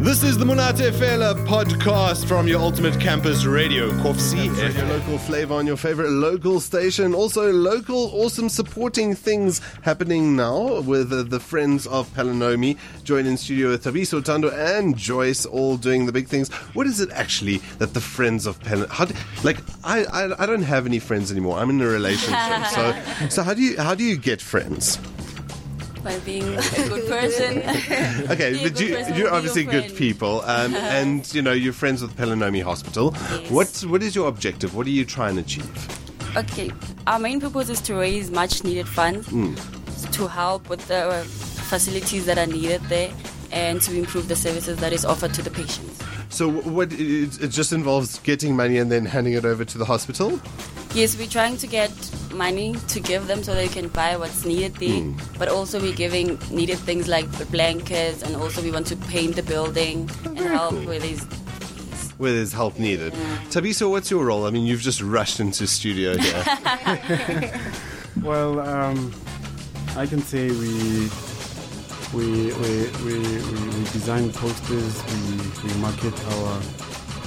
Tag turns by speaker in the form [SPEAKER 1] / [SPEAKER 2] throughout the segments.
[SPEAKER 1] This is the Munate Fela podcast from your ultimate campus radio, Kovsie
[SPEAKER 2] Your local flavor on your favorite local station. Also, local awesome supporting things happening now with uh, the Friends of Pelonomi. Joined in studio with Tabiso Tando and Joyce, all doing the big things. What is it actually that the Friends of Pelonomi? Like, I, I I don't have any friends anymore. I'm in a relationship. so so how do you how do you get friends?
[SPEAKER 3] By being a good person.
[SPEAKER 2] Okay,
[SPEAKER 3] Be
[SPEAKER 2] but you,
[SPEAKER 3] person,
[SPEAKER 2] you're obviously
[SPEAKER 3] your
[SPEAKER 2] good people, um, and you know you're friends with Palanomi Hospital.
[SPEAKER 3] Yes.
[SPEAKER 2] What what is your objective? What are you trying to achieve?
[SPEAKER 3] okay, our main purpose is to raise much needed funds to help with the facilities that are needed there and to improve the services that is offered to the patients.
[SPEAKER 2] So what it, it just involves getting money and then handing it over to the hospital.
[SPEAKER 3] Yes, we're trying to get money to give them so they can buy what's needed there, but also we're giving needed things like blankets and also we want to paint the building and help
[SPEAKER 2] cool.
[SPEAKER 3] with these.
[SPEAKER 2] Where there's help needed. Tabiso, what's your role? I mean, you've just rushed into studio here.
[SPEAKER 4] Well, um, I can say we we we we, we, design posters. We, we market our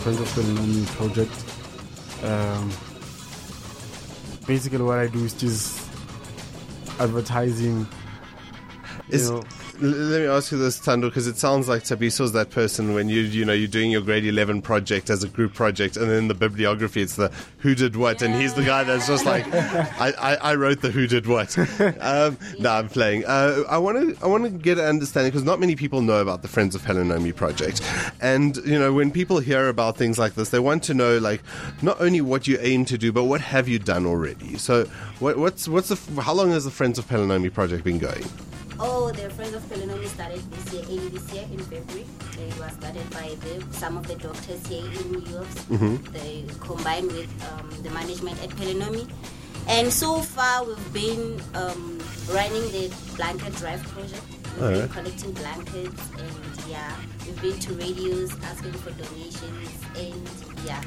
[SPEAKER 4] Friends of Pelonomi project. Um, basically, what I do is just advertising.
[SPEAKER 2] Is-
[SPEAKER 4] know,
[SPEAKER 2] Let me ask you this, Tando, because it sounds like Tabiso's that person when you you know you're doing your grade eleven project as a group project, and then the bibliography it's the who did what, and he's the guy that's just like I, I, I wrote the who did what. Um, no, I'm playing. Uh, I want to I want to get an understanding because not many people know about the Friends of Pelonomi project, and you know when people hear about things like this, they want to know like not only what you aim to do, but what have you done already. So what, what's what's the how long has the Friends of Pelonomi project been going?
[SPEAKER 5] Oh, the Friends of Pelonomi started this year, early this year in February. They was started by the, some of the doctors here in Europe. They combined with um, the management at Pelonomi. And so far, we've been um, running the blanket drive project. We've been
[SPEAKER 2] Alright.
[SPEAKER 5] collecting blankets, and yeah, we've been to radios asking for donations, and yeah.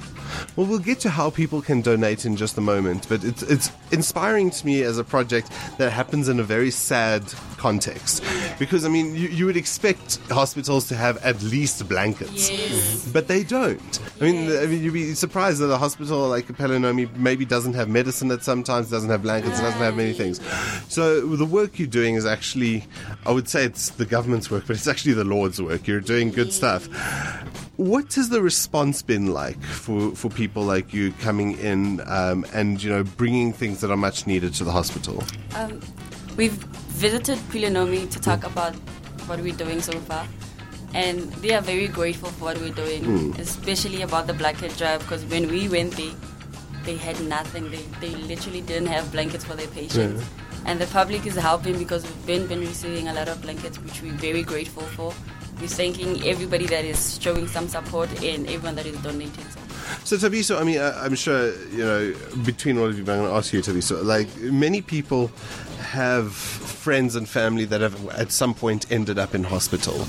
[SPEAKER 2] Well, we'll get to how people can donate in just a moment, but it's it's inspiring to me as a project that happens in a very sad context. Because I mean, you, you would expect hospitals to have at least blankets,
[SPEAKER 3] Yes. Mhm.
[SPEAKER 2] but they don't. I mean, I mean, you'd be surprised that a hospital like Pelonomi maybe doesn't have medicine at sometimes, doesn't have blankets, doesn't have many things. So the work you're doing is actually, I would say it's the government's work, but it's actually the Lord's work. You're doing good stuff. What has the response been like for, for people like you coming in um, and you know bringing things that are much needed to the hospital?
[SPEAKER 3] Um, we've visited Pelonomi to talk about what we're doing so far. And they are very grateful for what we're doing, especially about the blanket drive. Because when we went there, they had nothing. They, they literally didn't have blankets for their patients. And the public is helping because we've been, been receiving a lot of blankets, which we're very grateful for. We're thanking everybody that is showing some support and everyone that is donating.
[SPEAKER 2] So Tabiso, I mean, I, I'm sure you know between all of you, but I'm going to ask you, Tabiso. Like many people have friends and family that have at some point ended up in hospital,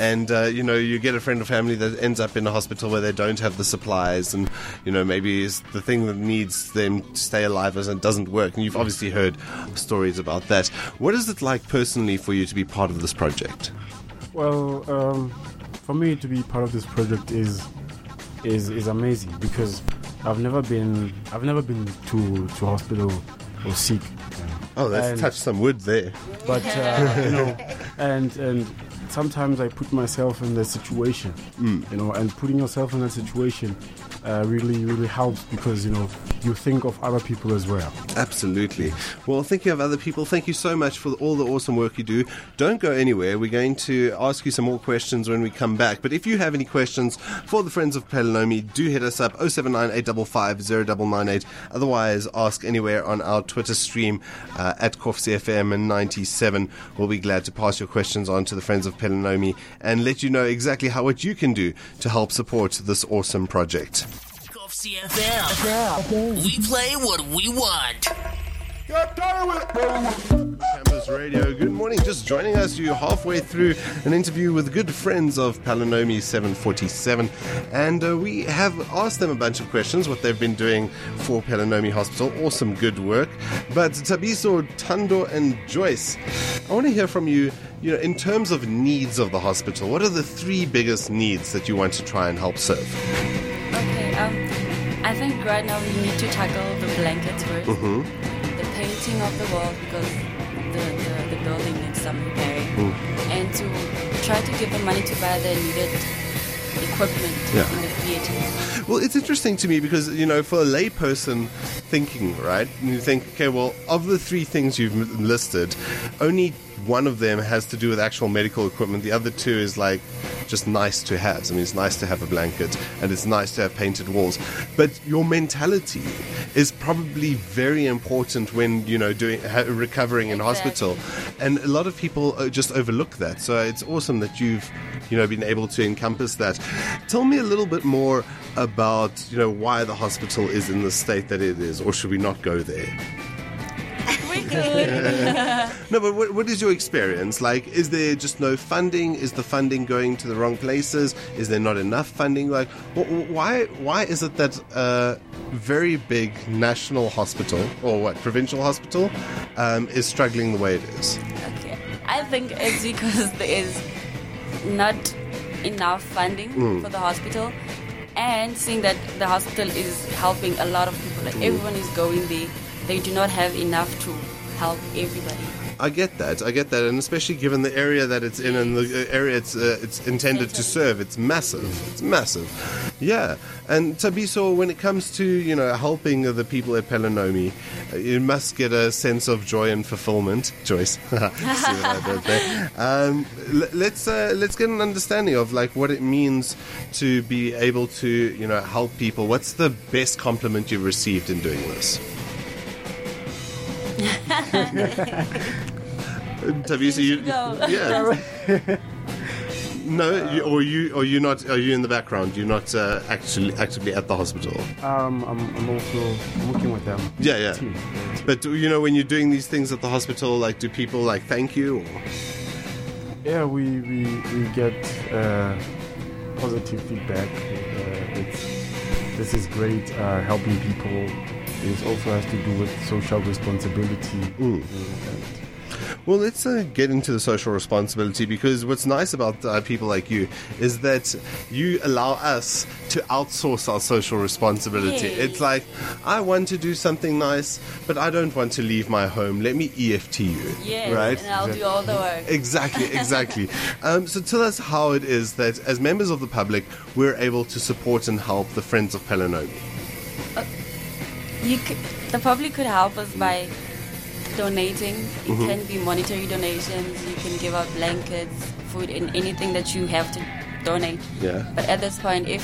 [SPEAKER 2] and uh, you know you get a friend or family that ends up in a hospital where they don't have the supplies, and you know maybe it's the thing that needs them to stay alive and it doesn't work. And you've obviously heard stories about that. What is it like personally for you to be part of this project?
[SPEAKER 4] Well, um, for me to be part of this project is is is amazing because I've never been I've never been to to hospital or sick.
[SPEAKER 2] Oh, let's
[SPEAKER 4] And-
[SPEAKER 2] touch some wood there.
[SPEAKER 4] But uh, you know, and and sometimes I put myself in that situation, you know, and putting yourself in that situation uh, really really helps because you know you think of other people as well.
[SPEAKER 2] Absolutely. Well, thinking of other people, thank you so much for all the awesome work you do. Don't go anywhere. We're going to ask you some more questions when we come back. But if you have any questions for the Friends of Pelonomi, do hit us up 079 855 0998. Otherwise, ask anywhere on our Twitter stream uh, at CoffCFM and 97. We'll be glad to pass your questions on to the Friends of Pelonomi and let you know exactly how what you can do to help support this awesome project.
[SPEAKER 6] Off CFM. We play what we want.
[SPEAKER 2] Campus Radio. Good morning. Just joining us, you halfway through an interview with good friends of Pelonomi 747, and uh, we have asked them a bunch of questions, what they've been doing for Pelonomi Hospital. Awesome, good work. But Tabiso, Tando, and Joyce, I want to hear from you. You know, in terms of needs of the hospital, what are the three biggest needs that you want to try and help serve?
[SPEAKER 3] Okay, um, I think right now we need to tackle the blankets 1st mm-hmm. the painting of the wall because the, the, the building needs some repairing, mm. and to try to give them money to buy the needed equipment
[SPEAKER 2] Yeah.
[SPEAKER 3] in the theater.
[SPEAKER 2] Well, it's interesting to me because, you know, for a layperson thinking, right, you think, okay, well, of the three things you've listed, only one of them has to do with actual medical equipment. The other two is like just nice to have. I mean, it's nice to have a blanket and it's nice to have painted walls. But your mentality is probably very important when, you know, doing ha- recovering in
[SPEAKER 3] Exactly.
[SPEAKER 2] hospital. And a lot of people uh, just overlook that. So it's awesome that you've, you know, been able to encompass that. Tell me a little bit more about, you know, why the hospital is in the state that it is, or should we not go there?
[SPEAKER 3] We could.
[SPEAKER 2] No, but what, what is your experience? Like, is there just no funding? Is the funding going to the wrong places? Is there not enough funding? Like, wh- wh- why why is it that a very big national hospital or what provincial hospital um, is struggling the way it is?
[SPEAKER 3] Okay. I think it's because there is not enough funding
[SPEAKER 2] Mm.
[SPEAKER 3] for the hospital, and seeing that the hospital is helping a lot of people, like
[SPEAKER 2] Mm.
[SPEAKER 3] everyone is going there, they do not have enough to help everybody.
[SPEAKER 2] I get that. I get that, and especially given the area that it's in and the uh, area it's uh, it's intended to serve, it's massive. It's massive. Yeah. And Tabiso, when it comes to you know helping the people at Pelonomi, uh, you must get a sense of joy and fulfillment. Joyce, See what I did there? Um, l- let's uh, let's get an understanding of like what it means to be able to you know help people. What's the best compliment you've received in doing this? Tabiso, you,
[SPEAKER 3] Go.
[SPEAKER 2] yeah. No, you, or you, or you not? Are you in the background? You're not uh, actually actively at the hospital.
[SPEAKER 4] Um, I'm, I'm also I'm working with them.
[SPEAKER 2] Yeah, yeah.
[SPEAKER 4] Team. Yeah.
[SPEAKER 2] But you know, when you're doing these things at the hospital, like, do people like thank you? Or?
[SPEAKER 4] Yeah, we we, we get uh, positive feedback. Uh, it's, this is great, uh, helping people. It also has to do with social responsibility.
[SPEAKER 2] Mm.
[SPEAKER 4] And-
[SPEAKER 2] Well, let's uh, get into the social responsibility because what's nice about uh, people like you is that you allow us to outsource our social responsibility.
[SPEAKER 3] Yes.
[SPEAKER 2] It's like, I want to do something nice, but I don't want to leave my home. Let me EFT you.
[SPEAKER 3] Yes,
[SPEAKER 2] Right?
[SPEAKER 3] and I'll do all the work.
[SPEAKER 2] Exactly, exactly. um, so tell us how it is that, as members of the public, we're able to support and help the Friends of Pelonomi.
[SPEAKER 3] You could, the public could help us by donating. It
[SPEAKER 2] Mm-hmm.
[SPEAKER 3] can be monetary donations. You can give out blankets, food, and anything that you have to donate.
[SPEAKER 2] Yeah.
[SPEAKER 3] But at this point, if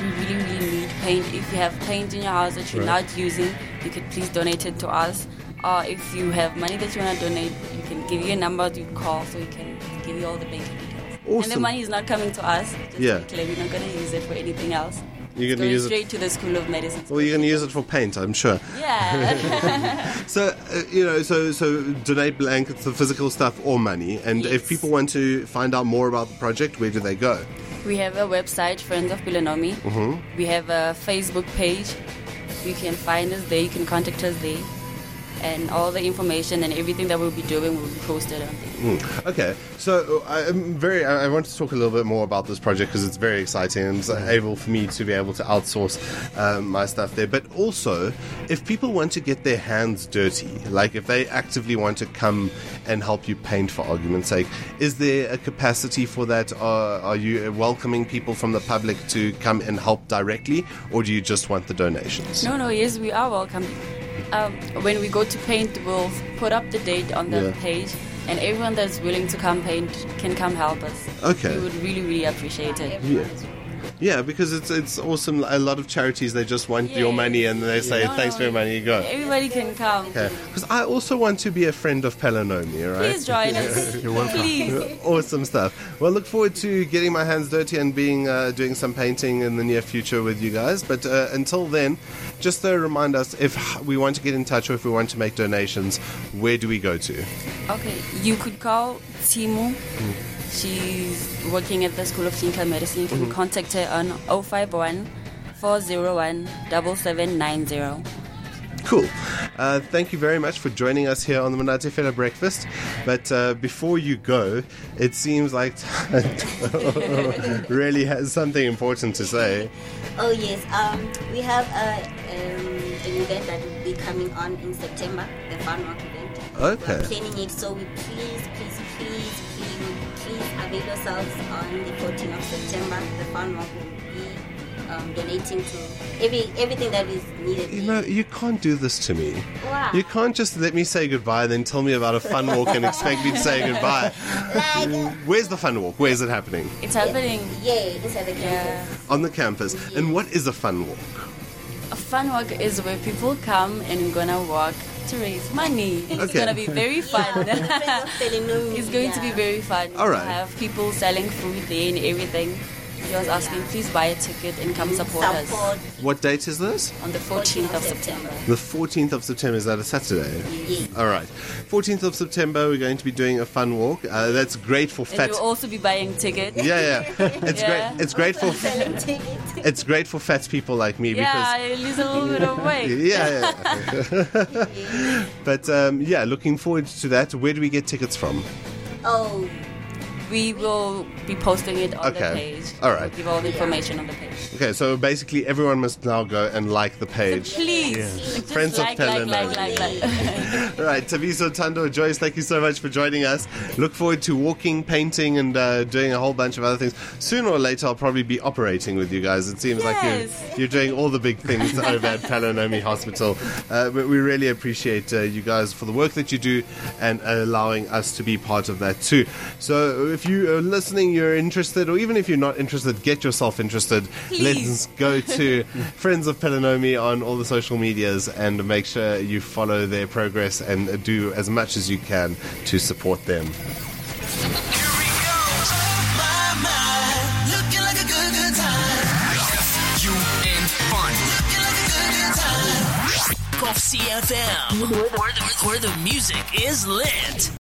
[SPEAKER 3] we really, really need paint, if you have paint in your house that you're
[SPEAKER 2] Right.
[SPEAKER 3] not using, you could please donate it to us. Or if you have money that you want to donate, you can give you a number to call so we can give you all the bank details.
[SPEAKER 2] Awesome.
[SPEAKER 3] And the money is not coming to us. Just
[SPEAKER 2] Yeah.
[SPEAKER 3] clear, we're not going to use it for anything else.
[SPEAKER 2] You're
[SPEAKER 3] going
[SPEAKER 2] use it-
[SPEAKER 3] straight to the School of Medicine.
[SPEAKER 2] Well, you're going to use it for paint, I'm sure.
[SPEAKER 3] Yeah.
[SPEAKER 2] So uh, you know, so so donate blankets, the physical stuff, or money. And if people want to find out more about the project, where do they go?
[SPEAKER 3] We have a website, Friends of Pelonomi.
[SPEAKER 2] Mm-hmm.
[SPEAKER 3] We have a Facebook page. You can find us there. You can contact us there. And all the information and everything that we'll be doing will be posted on there.
[SPEAKER 2] Okay, so uh, I'm very. I I want to talk a little bit more about this project because it's very exciting and it's able for me to be able to outsource um, my stuff there. But also, if people want to get their hands dirty, like if they actively want to come and help you paint, for argument's sake, is there a capacity for that? Are, are you welcoming people from the public to come and help directly, or do you just want the donations?
[SPEAKER 3] No, no, yes, we are welcome. Um, when we go to paint, we'll put up the date on the
[SPEAKER 2] Yeah.
[SPEAKER 3] page, and everyone that's willing to come paint can come help us.
[SPEAKER 2] Okay.
[SPEAKER 3] We would really, really appreciate it.
[SPEAKER 2] Yeah. Yeah, because it's it's awesome. A lot of charities they just want your money and they say
[SPEAKER 3] No,
[SPEAKER 2] thanks
[SPEAKER 3] no,
[SPEAKER 2] for your money, you go.
[SPEAKER 3] Everybody can come.
[SPEAKER 2] Okay, because I also want to be a friend of Pelonomi, right?
[SPEAKER 3] Please join us.
[SPEAKER 4] You're welcome.
[SPEAKER 3] Please.
[SPEAKER 2] awesome stuff. Well, look forward to getting my hands dirty and being uh, doing some painting in the near future with you guys. But uh, until then, just to remind us if we want to get in touch or if we want to make donations, where do we go to?
[SPEAKER 3] Okay, you could call Timu. She's working at the School of Clinical Medicine. You can contact her on 051 401 7790.
[SPEAKER 2] Cool. Uh, thank you very much for joining us here on the Manate Fela Breakfast. But uh, before you go, it seems like really has something important to say.
[SPEAKER 5] Oh yes, um, we have a, um, an event that will be coming on in September, the Fun Walk event.
[SPEAKER 2] Okay.
[SPEAKER 5] We're planning it, so we please, please, please, please, please avail yourselves on the 14th of September. The Fun Walk will be um, donating to every everything that is needed.
[SPEAKER 2] You know, you can't do this to me.
[SPEAKER 5] Wow.
[SPEAKER 2] You can't just let me say goodbye, then tell me about a fun walk and expect me to say goodbye.
[SPEAKER 5] like, uh,
[SPEAKER 2] Where's the fun walk? Where's it happening?
[SPEAKER 3] It's happening.
[SPEAKER 5] yeah, inside the
[SPEAKER 3] Yeah.
[SPEAKER 2] On the campus. And what is a fun walk?
[SPEAKER 3] A fun walk is where people come and gonna walk to raise money. It's
[SPEAKER 2] Okay.
[SPEAKER 3] gonna be very fun. It's going to be very fun.
[SPEAKER 2] All right.
[SPEAKER 3] Have people selling food there and everything. He was asking, please buy a ticket and come support, us
[SPEAKER 2] What date is this?
[SPEAKER 3] on the 14th of September.
[SPEAKER 2] The 14th of September. Is that a Saturday?
[SPEAKER 5] Yes.
[SPEAKER 2] All right. 14th of September, we're going to be doing a fun walk. Uh, that's great for
[SPEAKER 3] And
[SPEAKER 2] fat.
[SPEAKER 3] you'll also be buying tickets.
[SPEAKER 2] Yeah, yeah. It's
[SPEAKER 3] Yeah.
[SPEAKER 2] great. It's great for it's great for fat people like me
[SPEAKER 3] Yeah, you lose a little bit of weight.
[SPEAKER 2] yeah, yeah. but um, yeah, looking forward to that. Where do we get tickets from?
[SPEAKER 5] Oh,
[SPEAKER 3] We will be posting it on
[SPEAKER 2] Okay.
[SPEAKER 3] the page.
[SPEAKER 2] All right.
[SPEAKER 3] We'll give all the information on the page.
[SPEAKER 2] Okay, so basically everyone must now go and like the page.
[SPEAKER 3] Please. Just
[SPEAKER 2] Friends of
[SPEAKER 3] like, like,
[SPEAKER 2] Pelonomi.
[SPEAKER 3] like, like, like.
[SPEAKER 2] All right, Tabiso, Tando, Joyce, thank you so much for joining us. Look forward to walking, painting, and uh, doing a whole bunch of other things. Sooner or later, I'll probably be operating with you guys. It seems like you're, you're doing all the big things over at Pelonomi Hospital. Uh, but we really appreciate uh, you guys for the work that you do and allowing us to be part of that too. So if you are listening, you're interested, or even if you're not interested, get yourself interested.
[SPEAKER 3] Please.
[SPEAKER 2] Let's go to Friends of Pelonomi on all the social medias and make sure you follow their progress and do as much as you can to support them.
[SPEAKER 6] Here we go. Looking like a good, good time. You and fun. Looking like a good, good time. Golf CFM, where the, where the music is lit.